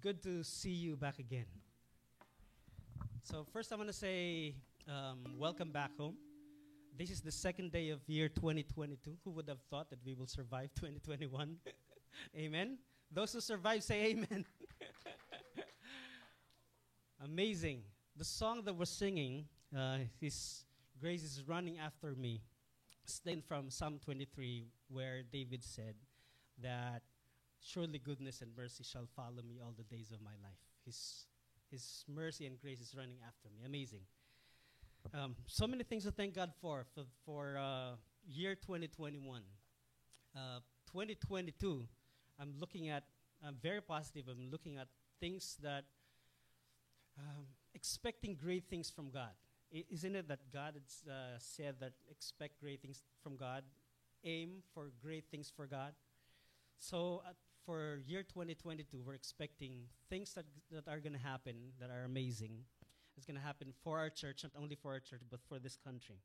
good to see you back again. So, first, I want to say um, welcome back home. This is the second day of year 2022. Who would have thought that we will survive 2021? amen. Those who survive say amen. Amazing. The song that we're singing, uh, His Grace is Running After Me, stemmed from Psalm 23, where David said that surely goodness and mercy shall follow me all the days of my life. His, his mercy and grace is running after me. Amazing. Um, so many things to thank God for for, for uh, year 2021. Uh, 2022, I'm looking at, I'm very positive. I'm looking at things that, um, expecting great things from God. I, isn't it that God has uh, said that expect great things from God? Aim for great things for God. So uh, for year 2022, we're expecting things that, that are going to happen that are amazing. It's going to happen for our church, not only for our church, but for this country.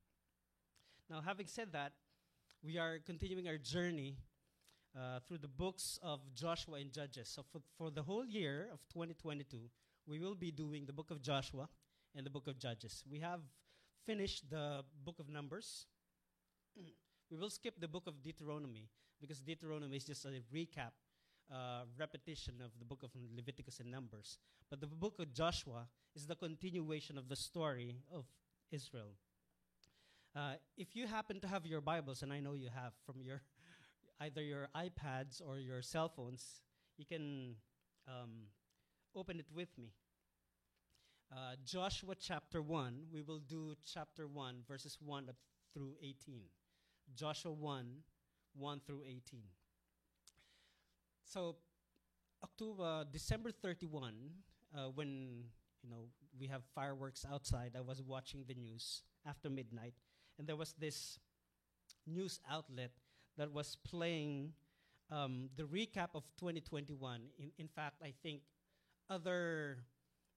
Now, having said that, we are continuing our journey uh, through the books of Joshua and Judges. So, for, for the whole year of 2022, we will be doing the book of Joshua and the book of Judges. We have finished the book of Numbers. we will skip the book of Deuteronomy because Deuteronomy is just a recap uh, repetition of the book of Leviticus and Numbers. But the book of Joshua is the continuation of the story of Israel. Uh, if you happen to have your Bibles, and I know you have from your either your iPads or your cell phones, you can um, open it with me. Uh, Joshua chapter 1, we will do chapter 1, verses 1 up through 18. Joshua 1, 1 through 18. So, October, December 31, uh, when you know we have fireworks outside, I was watching the news after midnight, and there was this news outlet that was playing um, the recap of 2021. In, in fact, I think other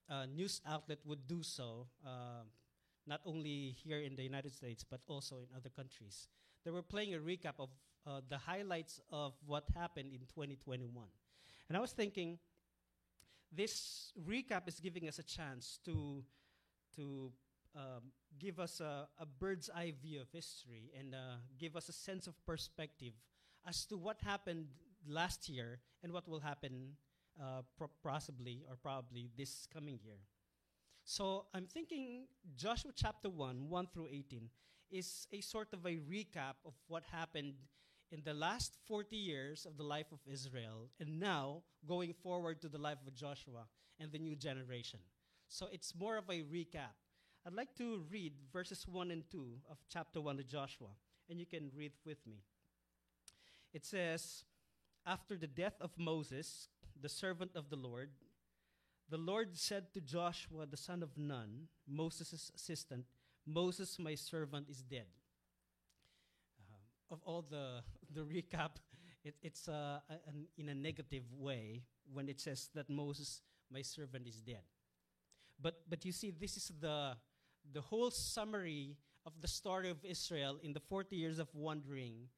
uh, news outlet would do so, uh, not only here in the United States but also in other countries. They were playing a recap of uh, the highlights of what happened in 2021. And I was thinking, this recap is giving us a chance to, to um, give us a, a, bird's eye view of history and uh, give us a sense of perspective as to what happened last year and what will happen uh, possibly or probably this coming year. So I'm thinking Joshua chapter 1, 1 through 18, is a sort of a recap of what happened in the last 40 years of the life of Israel and now going forward to the life of Joshua and the new generation. So it's more of a recap. I'd like to read verses 1 and 2 of chapter 1 of Joshua, and you can read with me. It says, After the death of Moses, the servant of the Lord, the Lord said to Joshua, the son of Nun, Moses' assistant, Moses, my servant, is dead uh, of all the the recap, it, it's uh, an, in a negative way when it says that Moses, my servant, is dead. But but you see, this is the the whole summary of the story of Israel in the 40 years of wandering,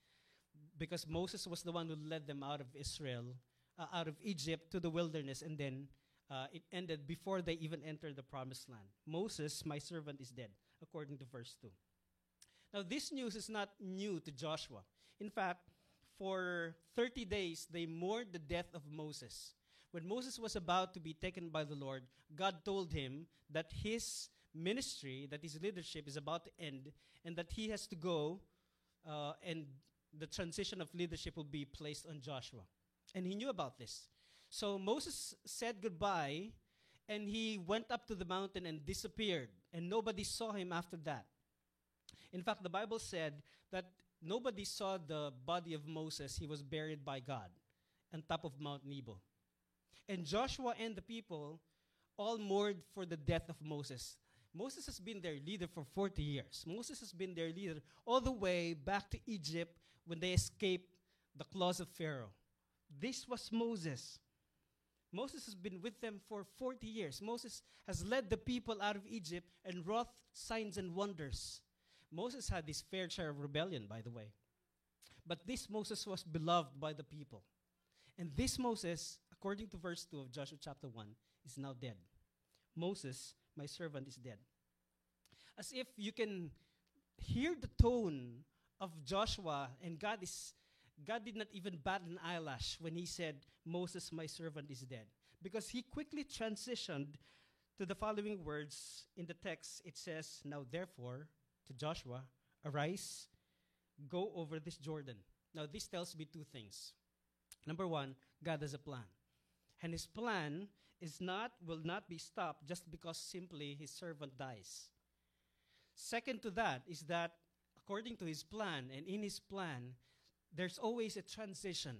because Moses was the one who led them out of Israel, uh, out of Egypt to the wilderness, and then uh, it ended before they even entered the promised land. Moses, my servant, is dead, according to verse 2. Now, this news is not new to Joshua. In fact, for 30 days, they mourned the death of Moses. When Moses was about to be taken by the Lord, God told him that his ministry, that his leadership is about to end, and that he has to go, uh, and the transition of leadership will be placed on Joshua. And he knew about this. So Moses said goodbye, and he went up to the mountain and disappeared, and nobody saw him after that. In fact, the Bible said that nobody saw the body of Moses. He was buried by God on top of Mount Nebo. And Joshua and the people all mourned for the death of Moses. Moses has been their leader for 40 years. Moses has been their leader all the way back to Egypt when they escaped the claws of Pharaoh. This was Moses. Moses has been with them for 40 years. Moses has led the people out of Egypt and wrought signs and wonders. Moses had his fair share of rebellion, by the way. But this Moses was beloved by the people. And this Moses, according to verse 2 of Joshua chapter 1, is now dead. Moses, my servant, is dead. As if you can hear the tone of Joshua, and God is God did not even bat an eyelash when he said, Moses, my servant, is dead. Because he quickly transitioned to the following words in the text. It says, Now therefore, to Joshua, arise, go over this Jordan. Now, this tells me two things. Number one, God has a plan. And his plan is not, will not be stopped just because simply his servant dies. Second to that is that according to his plan and in his plan, there's always a transition.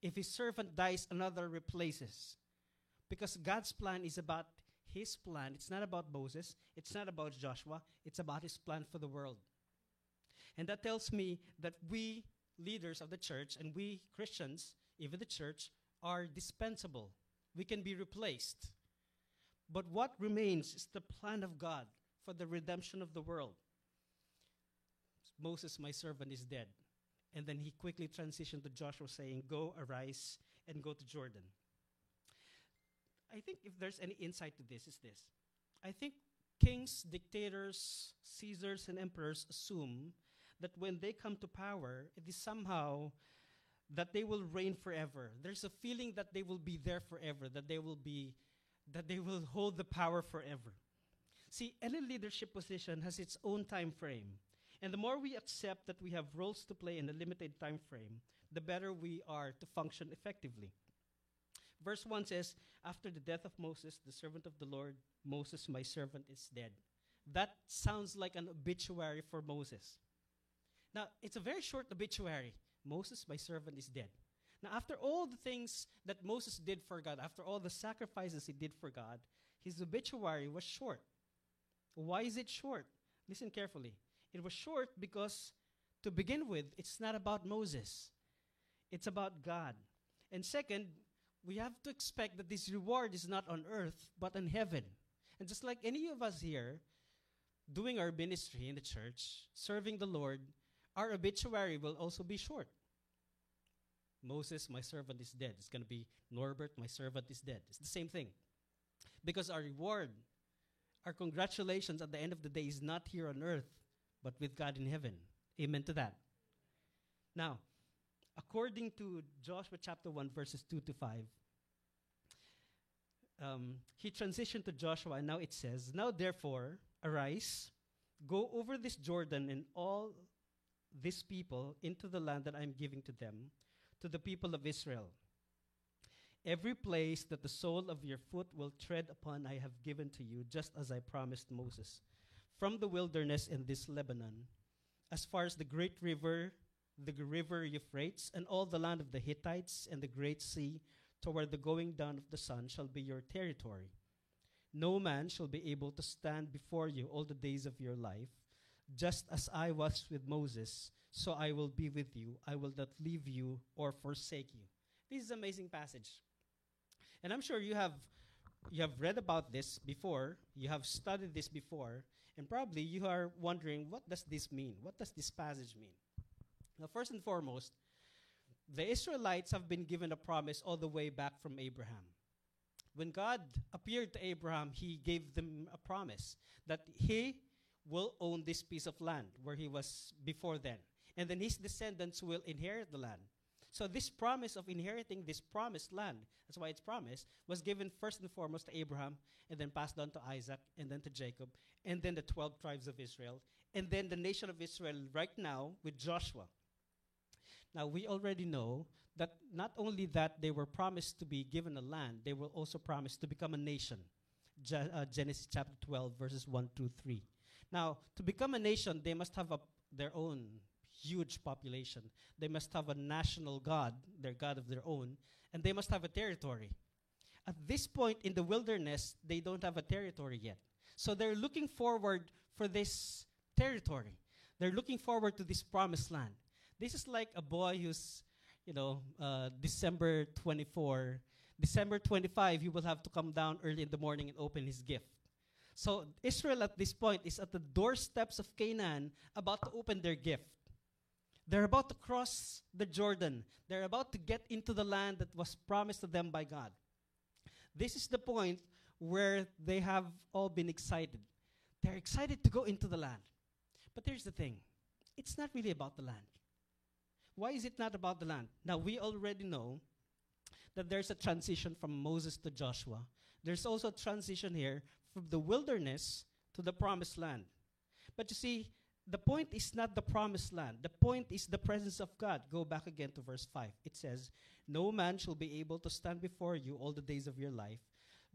If his servant dies, another replaces. Because God's plan is about his plan. It's not about Moses, it's not about Joshua, it's about his plan for the world. And that tells me that we leaders of the church and we Christians, even the church, are dispensable. We can be replaced. But what remains is the plan of God for the redemption of the world. Moses, my servant, is dead. And then he quickly transitioned to Joshua, saying, Go, arise, and go to Jordan. I think if there's any insight to this, is this. I think kings, dictators, Caesars, and emperors assume that when they come to power, it is somehow that they will reign forever. There's a feeling that they will be there forever, that they will be that they will hold the power forever. See, any leadership position has its own time frame. And the more we accept that we have roles to play in a limited time frame, the better we are to function effectively. Verse 1 says, After the death of Moses, the servant of the Lord, Moses, my servant, is dead. That sounds like an obituary for Moses. Now, it's a very short obituary. Moses, my servant, is dead. Now, after all the things that Moses did for God, after all the sacrifices he did for God, his obituary was short. Why is it short? Listen carefully. It was short because, to begin with, it's not about Moses, it's about God. And second, we have to expect that this reward is not on earth, but in heaven. And just like any of us here, doing our ministry in the church, serving the Lord, our obituary will also be short. Moses, my servant, is dead. It's going to be Norbert, my servant, is dead. It's the same thing. Because our reward, our congratulations at the end of the day is not here on earth, but with God in heaven. Amen to that. Now, according to Joshua chapter 1, verses 2 to 5, um, he transitioned to Joshua, and now it says, Now therefore, arise, go over this Jordan, and all this people into the land that I'm giving to them, to the people of Israel. Every place that the sole of your foot will tread upon, I have given to you, just as I promised Moses. From the wilderness in this Lebanon, as far as the great river, the river Euphrates, and all the land of the Hittites and the great sea, toward the going down of the sun, shall be your territory. No man shall be able to stand before you all the days of your life. Just as I was with Moses, so I will be with you. I will not leave you or forsake you. This is an amazing passage. And I'm sure you have you have read about this before, you have studied this before, and probably you are wondering what does this mean? What does this passage mean? Now, first and foremost, the Israelites have been given a promise all the way back from Abraham. When God appeared to Abraham, he gave them a promise that he will own this piece of land where he was before then. And then his descendants will inherit the land. So this promise of inheriting this promised land, that's why it's promised, was given first and foremost to Abraham, and then passed on to Isaac, and then to Jacob, and then the 12 tribes of Israel, and then the nation of Israel right now with Joshua. Now we already know that not only that they were promised to be given a land, they were also promised to become a nation. Uh, Genesis chapter 12, verses 1 to 3. Now, to become a nation, they must have a, their own huge population. They must have a national god, their god of their own, and they must have a territory. At this point in the wilderness, they don't have a territory yet. So they're looking forward for this territory. They're looking forward to this promised land. This is like a boy who's, you know, uh, December 24, December 25, he will have to come down early in the morning and open his gift. So Israel at this point is at the doorsteps of Canaan about to open their gift. They're about to cross the Jordan. They're about to get into the land that was promised to them by God. This is the point where they have all been excited. They're excited to go into the land. But here's the thing it's not really about the land. Why is it not about the land? Now, we already know that there's a transition from Moses to Joshua. There's also a transition here from the wilderness to the promised land. But you see, the point is not the promised land. The point is the presence of God. Go back again to verse 5. It says, No man shall be able to stand before you all the days of your life.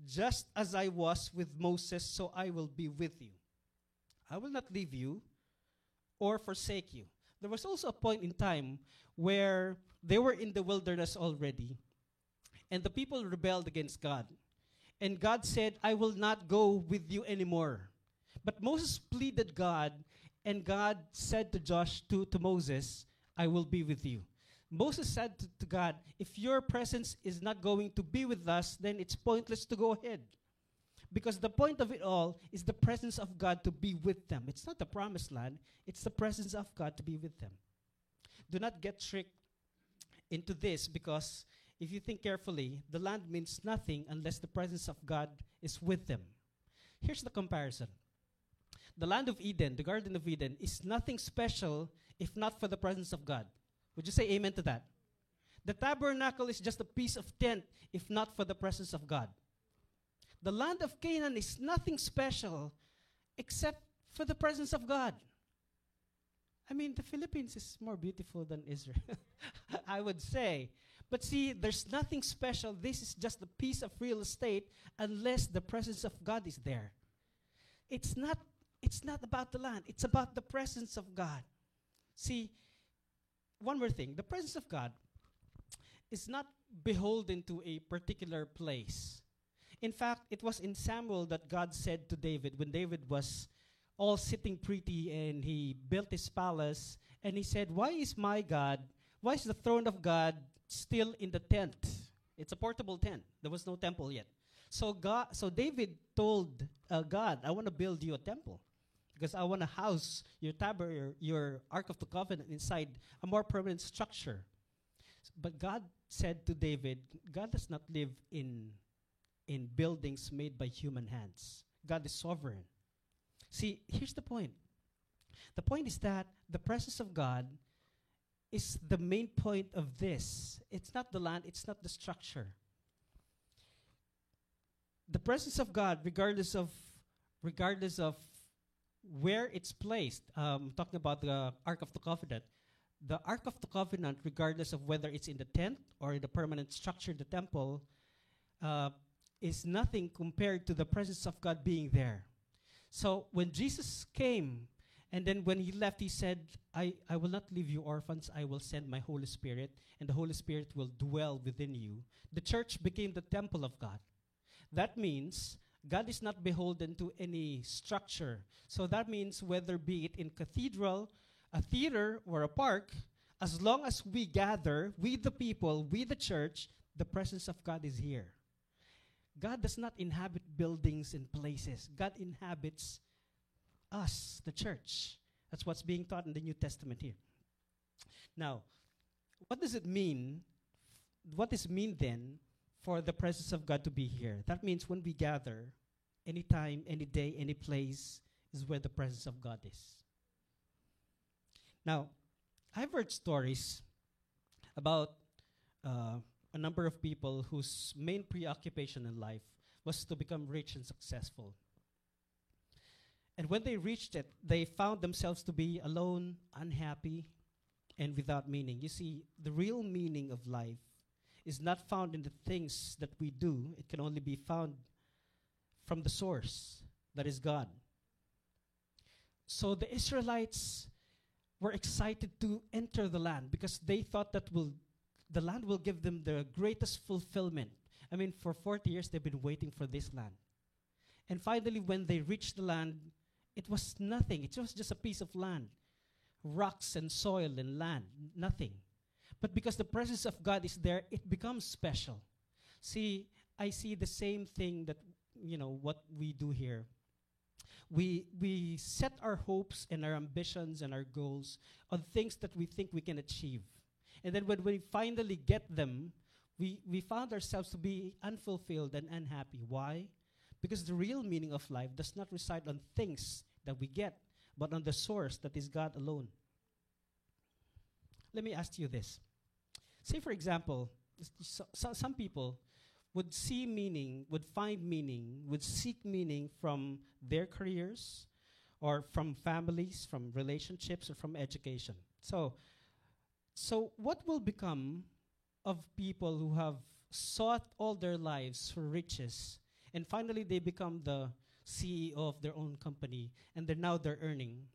Just as I was with Moses, so I will be with you. I will not leave you or forsake you. There was also a point in time where they were in the wilderness already, and the people rebelled against God. And God said, I will not go with you anymore. But Moses pleaded God, and God said to Josh, to, to Moses, I will be with you. Moses said to, to God, If your presence is not going to be with us, then it's pointless to go ahead. Because the point of it all is the presence of God to be with them. It's not the promised land, it's the presence of God to be with them. Do not get tricked into this because if you think carefully, the land means nothing unless the presence of God is with them. Here's the comparison the land of Eden, the Garden of Eden, is nothing special if not for the presence of God. Would you say amen to that? The tabernacle is just a piece of tent if not for the presence of God. The land of Canaan is nothing special except for the presence of God. I mean, the Philippines is more beautiful than Israel, I would say. But see, there's nothing special. This is just a piece of real estate unless the presence of God is there. It's not it's not about the land, it's about the presence of God. See, one more thing the presence of God is not beholden to a particular place. In fact, it was in Samuel that God said to David when David was all sitting pretty and he built his palace and he said, Why is my God, why is the throne of God still in the tent? It's a portable tent. There was no temple yet. So God, so David told uh, God, I want to build you a temple because I want to house your tabernacle, your, your Ark of the Covenant inside a more permanent structure. But God said to David, God does not live in, in buildings made by human hands. God is sovereign. See, here's the point. The point is that the presence of God is the main point of this. It's not the land, it's not the structure. The presence of God, regardless of regardless of where it's placed, um, talking about the Ark of the Covenant, the Ark of the Covenant, regardless of whether it's in the tent or in the permanent structure, the temple, uh, is nothing compared to the presence of God being there. So when Jesus came, and then when he left, he said, I, I will not leave you orphans, I will send my Holy Spirit, and the Holy Spirit will dwell within you. The church became the temple of God. That means God is not beholden to any structure. So that means whether be it in cathedral, a theater, or a park, as long as we gather with the people, with the church, the presence of God is here. God does not inhabit buildings and places. God inhabits us, the church. That's what's being taught in the New Testament here. Now, what does it mean? What does it mean then for the presence of God to be here. That means when we gather, anytime, any day, any place is where the presence of God is. Now, I've heard stories about uh, a number of people whose main preoccupation in life was to become rich and successful. And when they reached it, they found themselves to be alone, unhappy, and without meaning. You see, the real meaning of life is not found in the things that we do, it can only be found from the source, that is God. So the Israelites were excited to enter the land because they thought that will the land will give them the greatest fulfillment. I mean, for 40 years they've been waiting for this land. And finally, when they reached the land, it was nothing. It was just a piece of land rocks and soil and land, nothing. But because the presence of God is there, it becomes special. See, I see the same thing that, you know, what we do here. we, we set our hopes and our ambitions and our goals on things that we think we can achieve. And then when we finally get them, we, we found ourselves to be unfulfilled and unhappy. Why? Because the real meaning of life does not reside on things that we get, but on the source that is God alone. Let me ask you this. Say, for example, so, so some people would see meaning, would find meaning, would seek meaning from their careers or from families, from relationships, or from education. So, so what will become of people who have sought all their lives for riches and finally they become the CEO of their own company and they're now they're earning?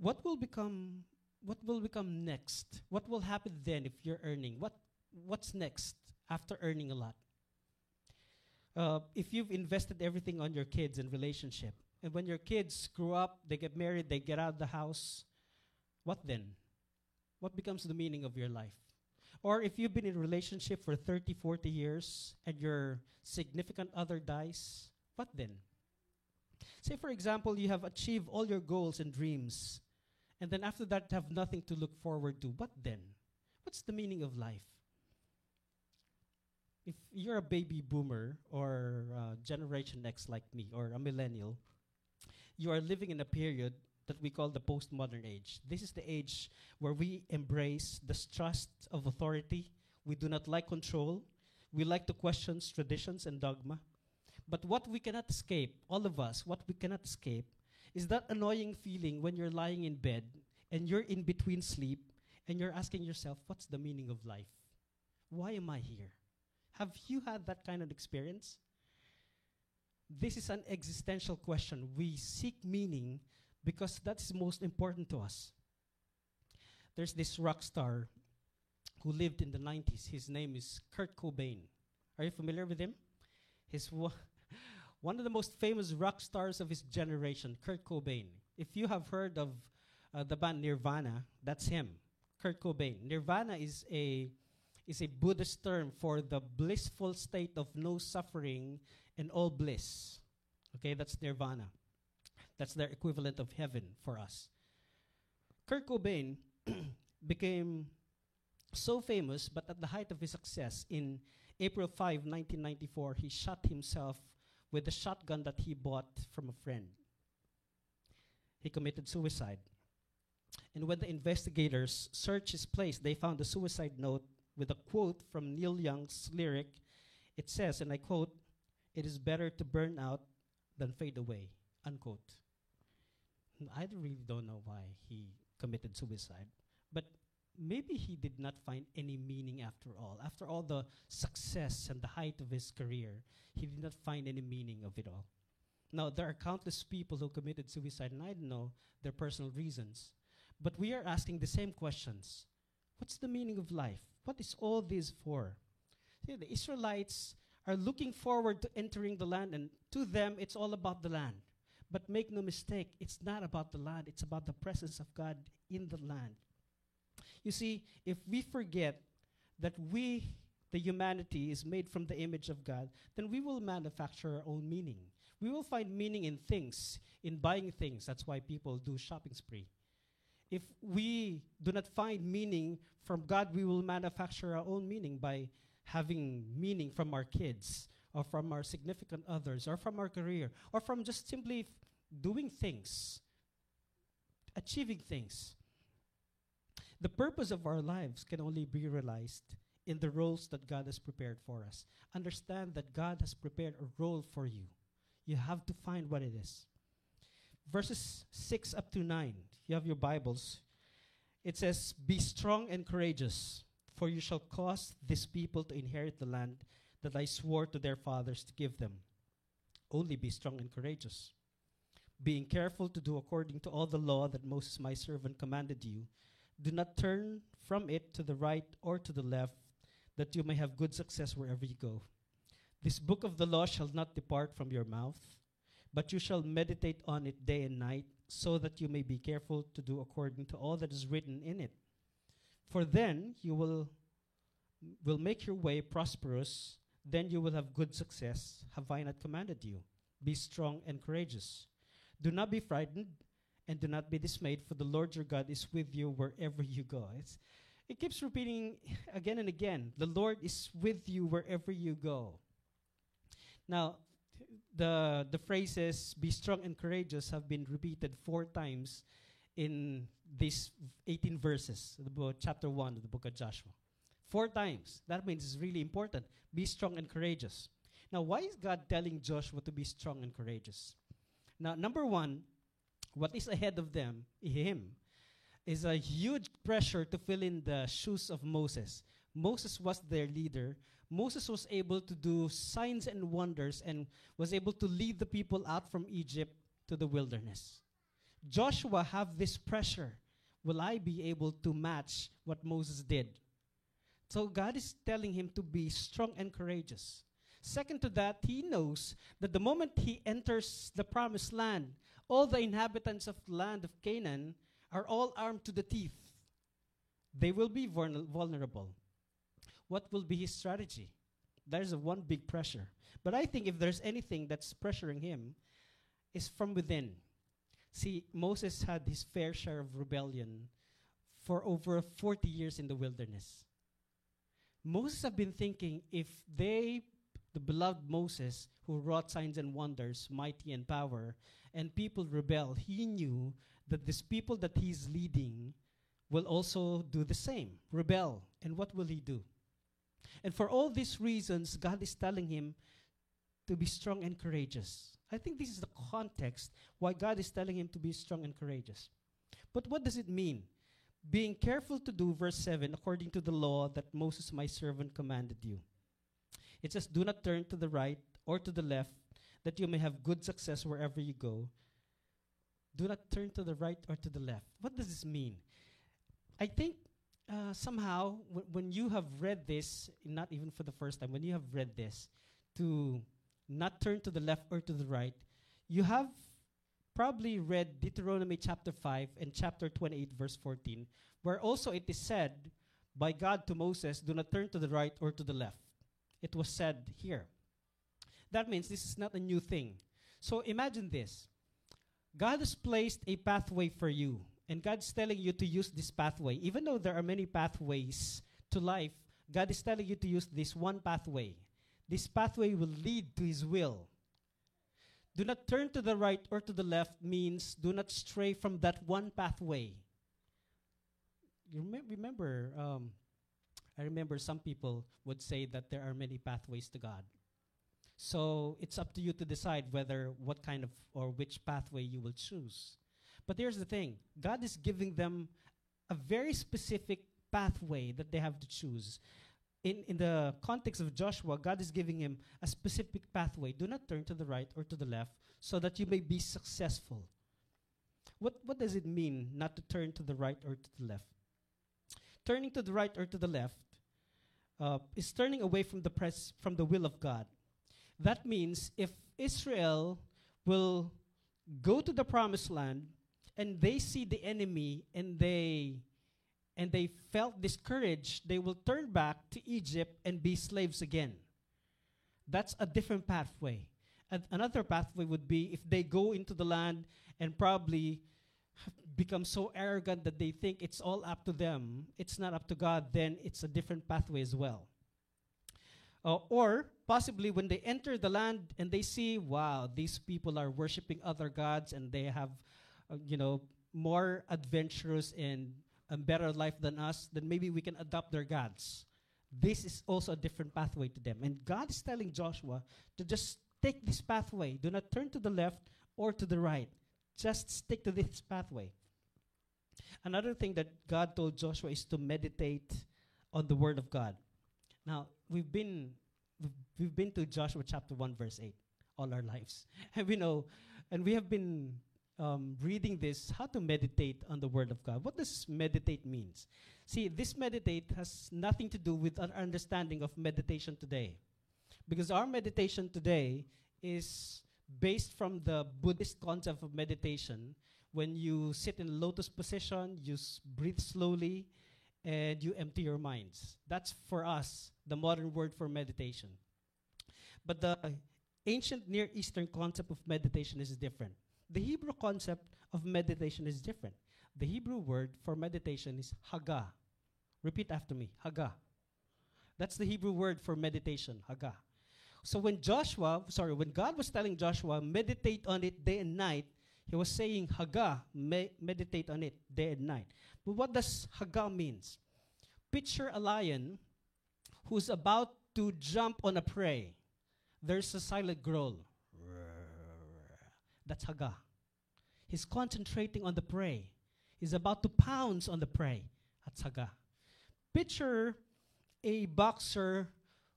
What will become what will become next? What will happen then if you're earning? What what's next after earning a lot? Uh, if you've invested everything on your kids and relationship, and when your kids grow up, they get married, they get out of the house, what then? What becomes the meaning of your life? Or if you've been in a relationship for 30, 40 years and your significant other dies, what then? Say, for example, you have achieved all your goals and dreams, and then after that have nothing to look forward to. What then? What's the meaning of life? If you're a baby boomer or uh, Generation X like me or a millennial, you are living in a period that we call the postmodern age. This is the age where we embrace distrust of authority. We do not like control. We like to question traditions and dogma. But what we cannot escape, all of us, what we cannot escape is that annoying feeling when you're lying in bed and you're in between sleep and you're asking yourself, what's the meaning of life? Why am I here? Have you had that kind of experience? This is an existential question. We seek meaning because that's most important to us. There's this rock star who lived in the 90s. His name is Kurt Cobain. Are you familiar with him? He's one of the most famous rock stars of his generation, Kurt Cobain. If you have heard of uh, the band Nirvana, that's him, Kurt Cobain. Nirvana is a is a Buddhist term for the blissful state of no suffering and all bliss. Okay, that's Nirvana. That's their equivalent of heaven for us. Kurt Cobain became so famous, but at the height of his success, in April 5, 1994, he shot himself with a shotgun that he bought from a friend. He committed suicide. And when the investigators searched his place, they found a suicide note with a quote from Neil Young's lyric. It says, and I quote, It is better to burn out than fade away, unquote. I really don't know why he committed suicide, but maybe he did not find any meaning after all. After all the success and the height of his career, he did not find any meaning of it all. Now, there are countless people who committed suicide, and I don't know their personal reasons. But we are asking the same questions What's the meaning of life? What is all this for? See, the Israelites are looking forward to entering the land, and to them, it's all about the land. But make no mistake, it's not about the land, it's about the presence of God in the land. You see, if we forget that we, the humanity, is made from the image of God, then we will manufacture our own meaning. We will find meaning in things, in buying things. That's why people do shopping spree. If we do not find meaning from God, we will manufacture our own meaning by having meaning from our kids or from our significant others or from our career or from just simply doing things, achieving things. The purpose of our lives can only be realized in the roles that God has prepared for us. Understand that God has prepared a role for you. You have to find what it is. Verses 6 up to 9, you have your Bibles. It says, Be strong and courageous, for you shall cause this people to inherit the land that I swore to their fathers to give them. Only be strong and courageous, being careful to do according to all the law that Moses my servant commanded you do not turn from it to the right or to the left, that you may have good success wherever you go. This book of the law shall not depart from your mouth, but you shall meditate on it day and night, so that you may be careful to do according to all that is written in it. For then you will, will make your way prosperous, then you will have good success. Have I not commanded you? Be strong and courageous. Do not be frightened and do not be dismayed, for the Lord your God is with you wherever you go. It's, it keeps repeating again and again the Lord is with you wherever you go. Now, the, the phrases be strong and courageous have been repeated four times in these 18 verses the book, chapter 1 of the book of Joshua. Four times. That means it's really important. Be strong and courageous. Now, why is God telling Joshua to be strong and courageous? Now, number one, what is ahead of them, him, is a huge pressure to fill in the shoes of Moses. Moses was their leader. Moses was able to do signs and wonders and was able to lead the people out from Egypt to the wilderness. Joshua have this pressure. Will I be able to match what Moses did? So God is telling him to be strong and courageous. Second to that, he knows that the moment he enters the promised land, all the inhabitants of the land of Canaan are all armed to the teeth. They will be vulnerable. What will be his strategy? There's one big pressure. But I think if there's anything that's pressuring him, is from within. See, Moses had his fair share of rebellion for over 40 years in the wilderness. Moses have been thinking if they the beloved Moses, who wrought signs and wonders, mighty in power, and people rebel, he knew that these people that he's leading will also do the same, rebel. And what will he do? And for all these reasons, God is telling him to be strong and courageous. I think this is the context why God is telling him to be strong and courageous. But what does it mean? Being careful to do, verse 7, according to the law that Moses, my servant, commanded you. It says, Do not turn to the right or to the left, that you may have good success wherever you go. Do not turn to the right or to the left. What does this mean? I think uh, somehow w- when you have read this, not even for the first time, when you have read this, to not turn to the left or to the right, you have probably read Deuteronomy chapter 5 and chapter 28, verse 14, where also it is said by God to Moses, Do not turn to the right or to the left it was said here. That means this is not a new thing. So imagine this God has placed a pathway for you, and God's telling you to use this pathway. Even though there are many pathways to life, God is telling you to use this one pathway. This pathway will lead to His will. Do not turn to the right or to the left means do not stray from that one pathway. You rem- remember um, I remember some people would say that there are many pathways to God. So it's up to you to decide whether what kind of or which pathway you will choose. But here's the thing God is giving them a very specific pathway that they have to choose. In, in the context of Joshua, God is giving him a specific pathway. Do not turn to the right or to the left so that you may be successful. What, what does it mean not to turn to the right or to the left? Turning to the right or to the left uh, is turning away from the press from the will of God. That means if Israel will go to the promised land and they see the enemy and they and they felt discouraged, they will turn back to Egypt and be slaves again. That's a different pathway. And another pathway would be if they go into the land and probably become so arrogant that they think it's all up to them, it's not up to God, then it's a different pathway as well. Uh, or possibly when they enter the land and they see, wow, these people are worshiping other gods and they have, uh, you know, more adventurous and a better life than us, then maybe we can adopt their gods. This is also a different pathway to them. And God is telling Joshua to just take this pathway. Do not turn to the left or to the right. Just stick to this pathway. Another thing that God told Joshua is to meditate on the word of God. Now, we've been we've been to Joshua chapter 1 verse 8 all our lives. And we know and we have been um, reading this how to meditate on the word of God. What does meditate means? See, this meditate has nothing to do with our understanding of meditation today. Because our meditation today is based from the Buddhist concept of meditation. When you sit in lotus position, you s- breathe slowly, and you empty your minds. That's for us the modern word for meditation. But the ancient Near Eastern concept of meditation is different. The Hebrew concept of meditation is different. The Hebrew word for meditation is haga. Repeat after me haga. That's the Hebrew word for meditation, haga. So when Joshua, sorry, when God was telling Joshua, meditate on it day and night, he was saying haga, me- meditate on it day and night. But what does haga means? Picture a lion who's about to jump on a prey. There's a silent growl. That's. He's concentrating on the prey. He's about to pounce on the prey. That's haga. Picture a boxer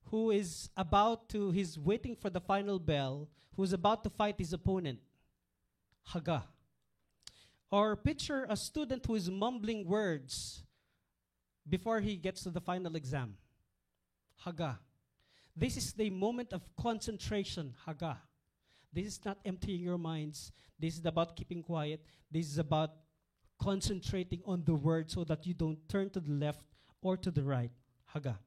who is about to, he's waiting for the final bell, who's about to fight his opponent. Haga. Or picture a student who is mumbling words before he gets to the final exam. Haga. This is the moment of concentration, Haga. This is not emptying your minds. This is about keeping quiet. This is about concentrating on the word so that you don't turn to the left or to the right. Haga.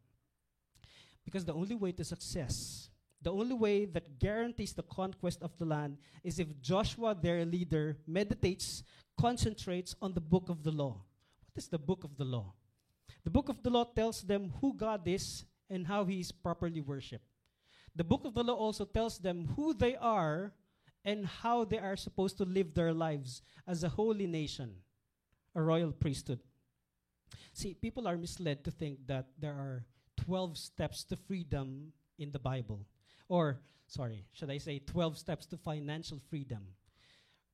Because the only way to success, the only way that guarantees the conquest of the land is if Joshua, their leader, meditates, concentrates on the book of the law. What is the book of the law? The book of the law tells them who God is and how he is properly worshipped. The book of the law also tells them who they are and how they are supposed to live their lives as a holy nation, a royal priesthood. See, people are misled to think that there are 12 steps to freedom in the Bible. Or, sorry, should I say 12 steps to financial freedom?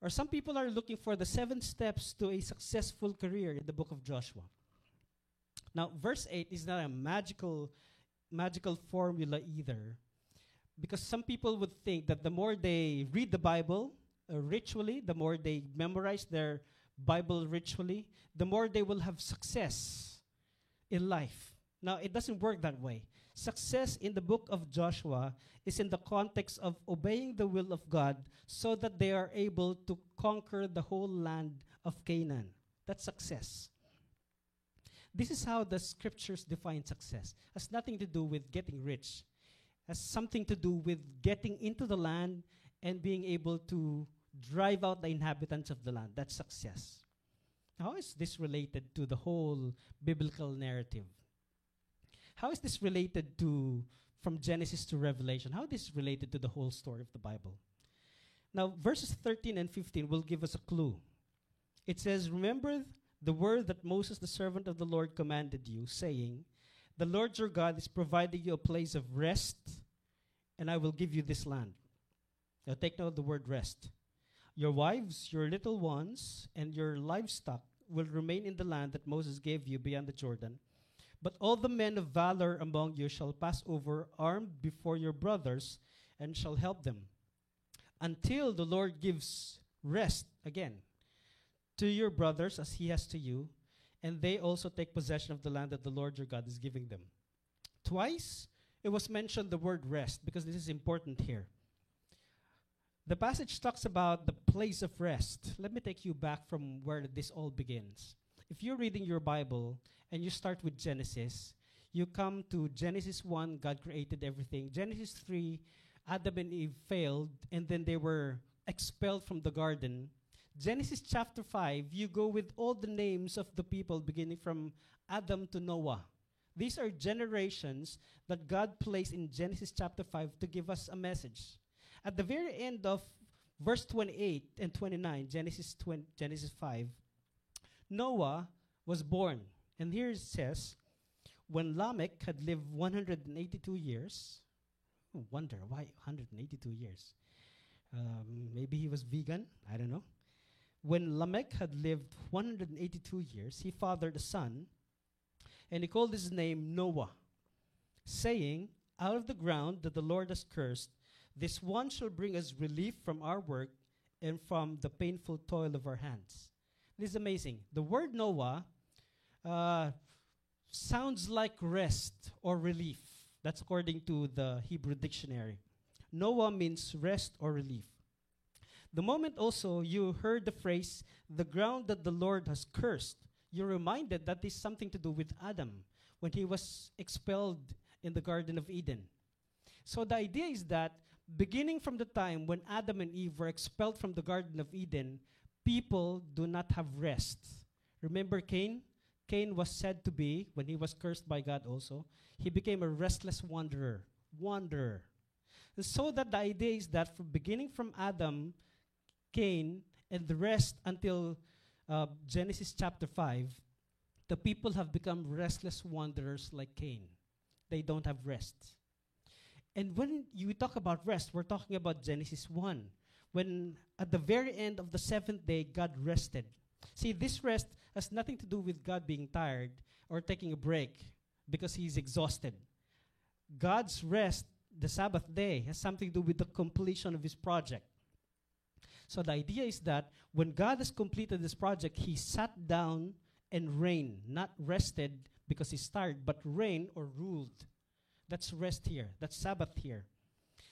Or some people are looking for the seven steps to a successful career in the book of Joshua. Now, verse 8 is not a magical magical formula either. Because some people would think that the more they read the Bible uh, ritually, the more they memorize their Bible ritually, the more they will have success in life. Now, it doesn't work that way. Success in the book of Joshua is in the context of obeying the will of God so that they are able to conquer the whole land of Canaan. That's success. This is how the scriptures define success. It has nothing to do with getting rich. Has something to do with getting into the land and being able to drive out the inhabitants of the land. That's success. How is this related to the whole biblical narrative? How is this related to from Genesis to Revelation? How is this related to the whole story of the Bible? Now, verses 13 and 15 will give us a clue. It says, Remember the word that Moses, the servant of the Lord, commanded you, saying, The Lord your God is providing you a place of rest, and I will give you this land. Now take note of the word rest. Your wives, your little ones, and your livestock will remain in the land that Moses gave you beyond the Jordan. But all the men of valor among you shall pass over armed before your brothers and shall help them until the Lord gives rest again to your brothers as he has to you, and they also take possession of the land that the Lord your God is giving them. Twice it was mentioned the word rest because this is important here. The passage talks about the place of rest. Let me take you back from where this all begins. If you're reading your Bible and you start with Genesis, you come to Genesis 1, God created everything. Genesis 3, Adam and Eve failed, and then they were expelled from the garden. Genesis chapter 5, you go with all the names of the people beginning from Adam to Noah. These are generations that God placed in Genesis chapter 5 to give us a message. At the very end of verse 28 and 29, Genesis, 20, Genesis 5, Noah was born. And here it says, when Lamech had lived 182 years, wonder why 182 years? Um, maybe he was vegan, I don't know. When Lamech had lived 182 years, he fathered a son, and he called his name Noah, saying, Out of the ground that the Lord has cursed, this one shall bring us relief from our work and from the painful toil of our hands. This is amazing. The word Noah uh, sounds like rest or relief. That's according to the Hebrew dictionary. Noah means rest or relief. The moment also you heard the phrase, the ground that the Lord has cursed, you're reminded that this something to do with Adam when he was expelled in the Garden of Eden. So the idea is that beginning from the time when Adam and Eve were expelled from the Garden of Eden, people do not have rest. Remember Cain? Cain was said to be, when he was cursed by God also, he became a restless wanderer. Wanderer. And so that the idea is that from beginning from Adam, Cain, and the rest until uh, Genesis chapter 5, the people have become restless wanderers like Cain. They don't have rest. And when you talk about rest, we're talking about Genesis 1, when at the very end of the seventh day, God rested. See, this rest has nothing to do with God being tired or taking a break because he's exhausted. God's rest, the Sabbath day, has something to do with the completion of his project. So the idea is that when God has completed this project, he sat down and reigned, not rested because he's tired, but reigned or ruled. That's rest here. That's Sabbath here.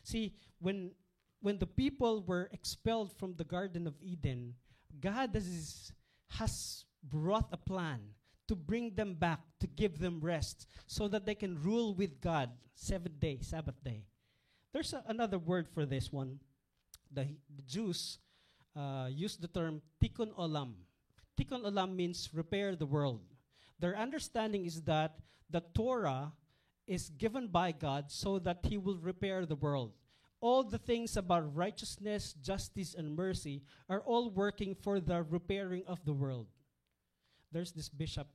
See, when when the people were expelled from the Garden of Eden, God has, has brought a plan to bring them back, to give them rest, so that they can rule with God seventh day, Sabbath day. There's a, another word for this one. The, the Jews uh, use the term tikkun olam. Tikkun olam means repair the world. Their understanding is that the Torah is given by God so that He will repair the world all the things about righteousness, justice, and mercy are all working for the repairing of the world. There's this bishop,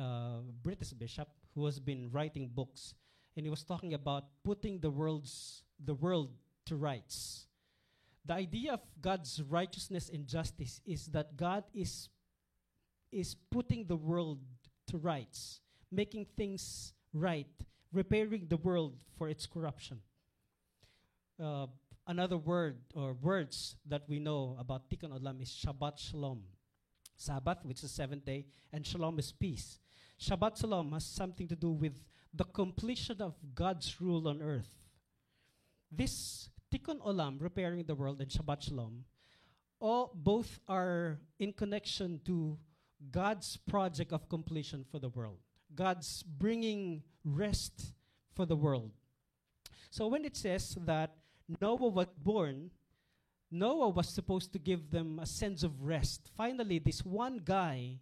uh, British bishop, who has been writing books, and he was talking about putting the world's the world to rights. The idea of God's righteousness and justice is that God is is putting the world to rights, making things right, repairing the world for its corruption uh, another word or words that we know about Tikkun Olam is Shabbat Shalom. Sabbath, which is seventh day, and Shalom is peace. Shabbat Shalom has something to do with the completion of God's rule on earth. This Tikkun Olam, repairing the world, and Shabbat Shalom, all both are in connection to God's project of completion for the world. God's bringing rest for the world. So when it says that Noah was born, Noah was supposed to give them a sense of rest. Finally, this one guy,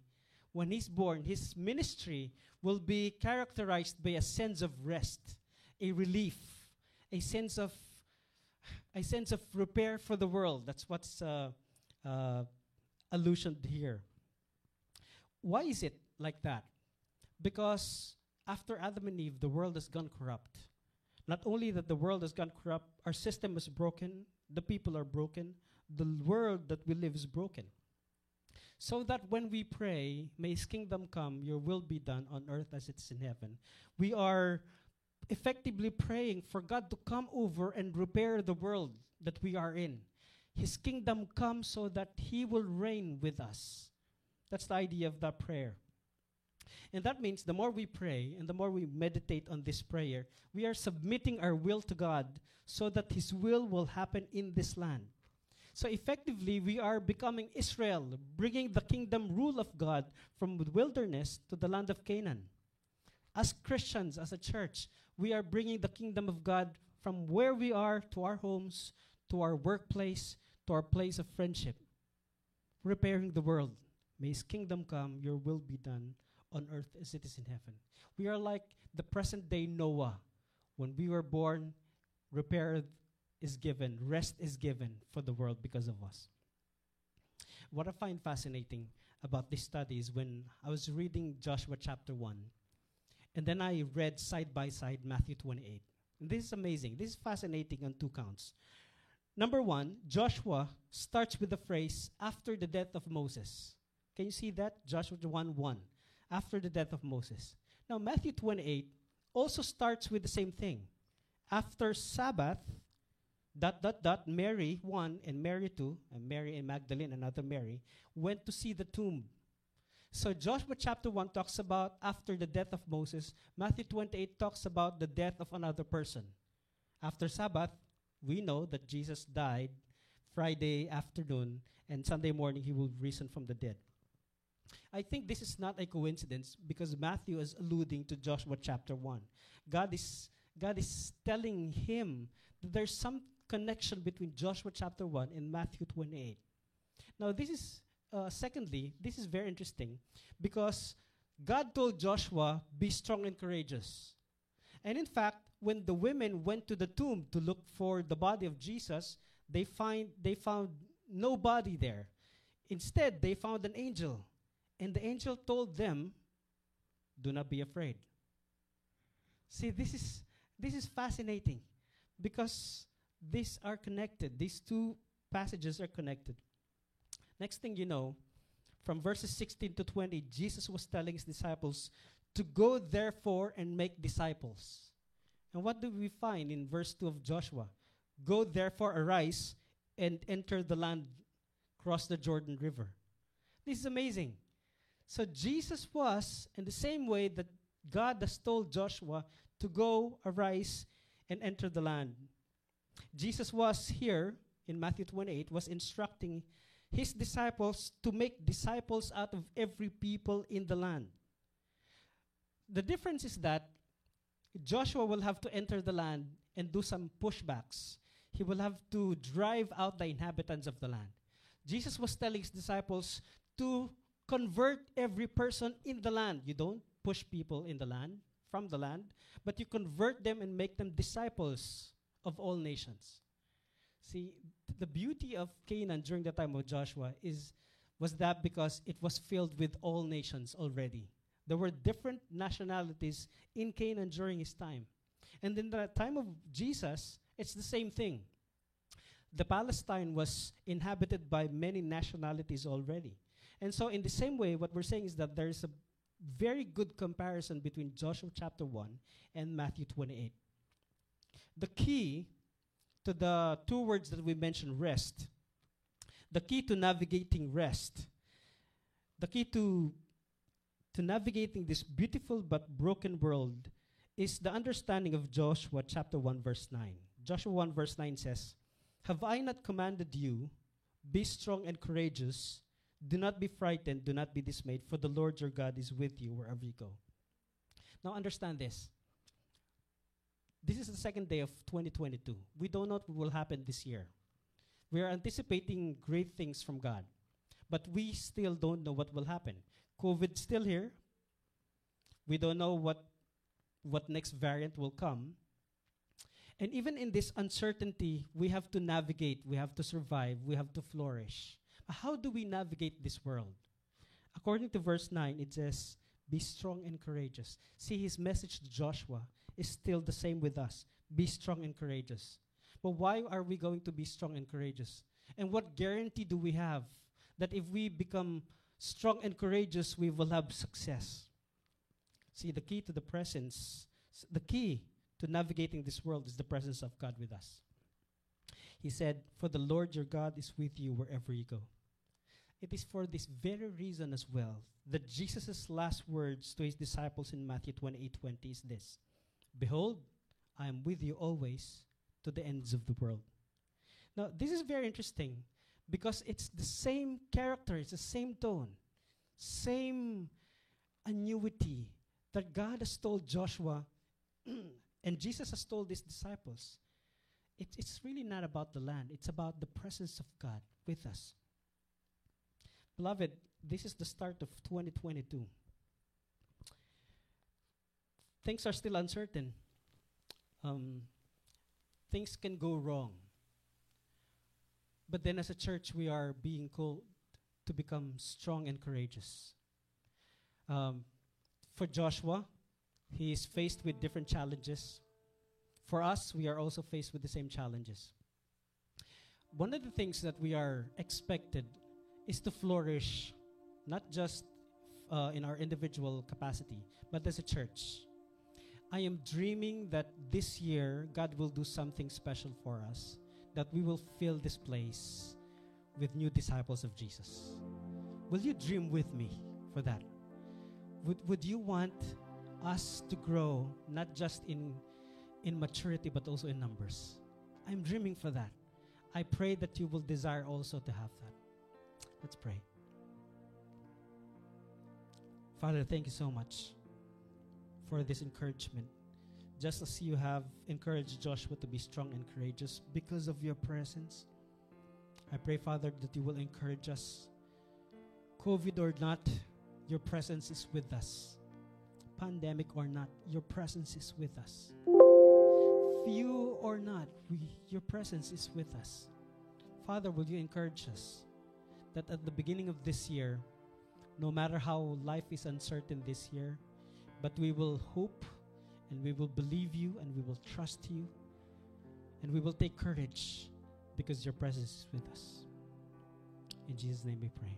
when he's born, his ministry will be characterized by a sense of rest, a relief, a sense of a sense of repair for the world. That's what's uh, uh, allusioned here. Why is it like that? Because after Adam and Eve, the world has gone corrupt. Not only that the world has gone corrupt, our system is broken, the people are broken, the world that we live is broken. So that when we pray, may his kingdom come, your will be done on earth as it's in heaven, we are effectively praying for God to come over and repair the world that we are in. His kingdom come so that he will reign with us. That's the idea of that prayer. And that means the more we pray and the more we meditate on this prayer, we are submitting our will to God so that His will will happen in this land. So effectively, we are becoming Israel, bringing the kingdom rule of God from the wilderness to the land of Canaan. As Christians, as a church, we are bringing the kingdom of God from where we are to our homes, to our workplace, to our place of friendship. Repairing the world. May His kingdom come, your will be done on earth as it is in heaven. We are like the present day Noah. When we were born, repair is given, rest is given for the world because of us. What I find fascinating about this study is when I was reading Joshua chapter 1, and then I read side by side Matthew 28. And this is amazing. This is fascinating on two counts. Number one, Joshua starts with the phrase, after the death of Moses. Can you see that? Joshua 1 1 after the death of Moses. Now, Matthew 28 also starts with the same thing. After Sabbath, dot, dot, dot, Mary, one, and Mary, two, and Mary and Magdalene, another Mary, went to see the tomb. So Joshua chapter 1 talks about after the death of Moses. Matthew 28 talks about the death of another person. After Sabbath, we know that Jesus died Friday afternoon, and Sunday morning he will risen from the dead. I think this is not a coincidence because Matthew is alluding to Joshua chapter 1. God is, God is telling him that there's some connection between Joshua chapter 1 and Matthew 28. Now, this is, uh, secondly, this is very interesting because God told Joshua, Be strong and courageous. And in fact, when the women went to the tomb to look for the body of Jesus, they, find, they found no body there. Instead, they found an angel. And the angel told them, Do not be afraid. See, this is, this is fascinating because these are connected. These two passages are connected. Next thing you know, from verses 16 to 20, Jesus was telling his disciples to go therefore and make disciples. And what do we find in verse 2 of Joshua? Go therefore, arise and enter the land, cross the Jordan River. This is amazing. So Jesus was, in the same way that God has told Joshua to go, arise, and enter the land. Jesus was here in Matthew 28, was instructing his disciples to make disciples out of every people in the land. The difference is that Joshua will have to enter the land and do some pushbacks. He will have to drive out the inhabitants of the land. Jesus was telling his disciples to convert every person in the land. You don't push people in the land, from the land, but you convert them and make them disciples of all nations. See, the beauty of Canaan during the time of Joshua is was that because it was filled with all nations already. There were different nationalities in Canaan during his time. And in the time of Jesus, it's the same thing. The Palestine was inhabited by many nationalities already. And so, in the same way, what we're saying is that there is a very good comparison between Joshua chapter 1 and Matthew 28. The key to the two words that we mentioned rest, the key to navigating rest, the key to to navigating this beautiful but broken world is the understanding of Joshua chapter 1 verse 9. Joshua 1 verse 9 says, "Have I not commanded you, be strong and courageous, do not be frightened, do not be dismayed, for the Lord your God is with you wherever you go." Now understand this. This is the second day of 2022. We don't know what will happen this year. We are anticipating great things from God, but we still don't know what will happen. COVID's still here. We don't know what what next variant will come. And even in this uncertainty, we have to navigate, we have to survive, we have to flourish. How do we navigate this world? According to verse 9, it says, Be strong and courageous. See, his message to Joshua is still the same with us be strong and courageous. But why are we going to be strong and courageous? And what guarantee do we have that if we become strong and courageous, we will have success? See, the key to the presence, the key to navigating this world is the presence of God with us. He said, For the Lord your God is with you wherever you go. It is for this very reason as well that Jesus' last words to his disciples in Matthew 28 20 is this Behold, I am with you always to the ends of the world. Now, this is very interesting because it's the same character, it's the same tone, same annuity that God has told Joshua and Jesus has told his disciples. It, it's really not about the land, it's about the presence of God with us. Beloved, this is the start of 2022. Things are still uncertain. Um, things can go wrong. But then, as a church, we are being called to become strong and courageous. Um, for Joshua, he is faced with different challenges. For us, we are also faced with the same challenges. One of the things that we are expected is to flourish, not just uh, in our individual capacity, but as a church. I am dreaming that this year God will do something special for us, that we will fill this place with new disciples of Jesus. Will you dream with me for that? Would, would you want us to grow not just in, in maturity but also in numbers? I'm dreaming for that. I pray that you will desire also to have that. Let's pray. Father, thank you so much for this encouragement. just as you have encouraged Joshua to be strong and courageous because of your presence. I pray, Father, that you will encourage us. COVID or not, your presence is with us. Pandemic or not, your presence is with us. Few or not, we, your presence is with us. Father, will you encourage us that at the beginning of this year, no matter how life is uncertain this year, but we will hope and we will believe you and we will trust you and we will take courage because your presence is with us. In Jesus' name we pray.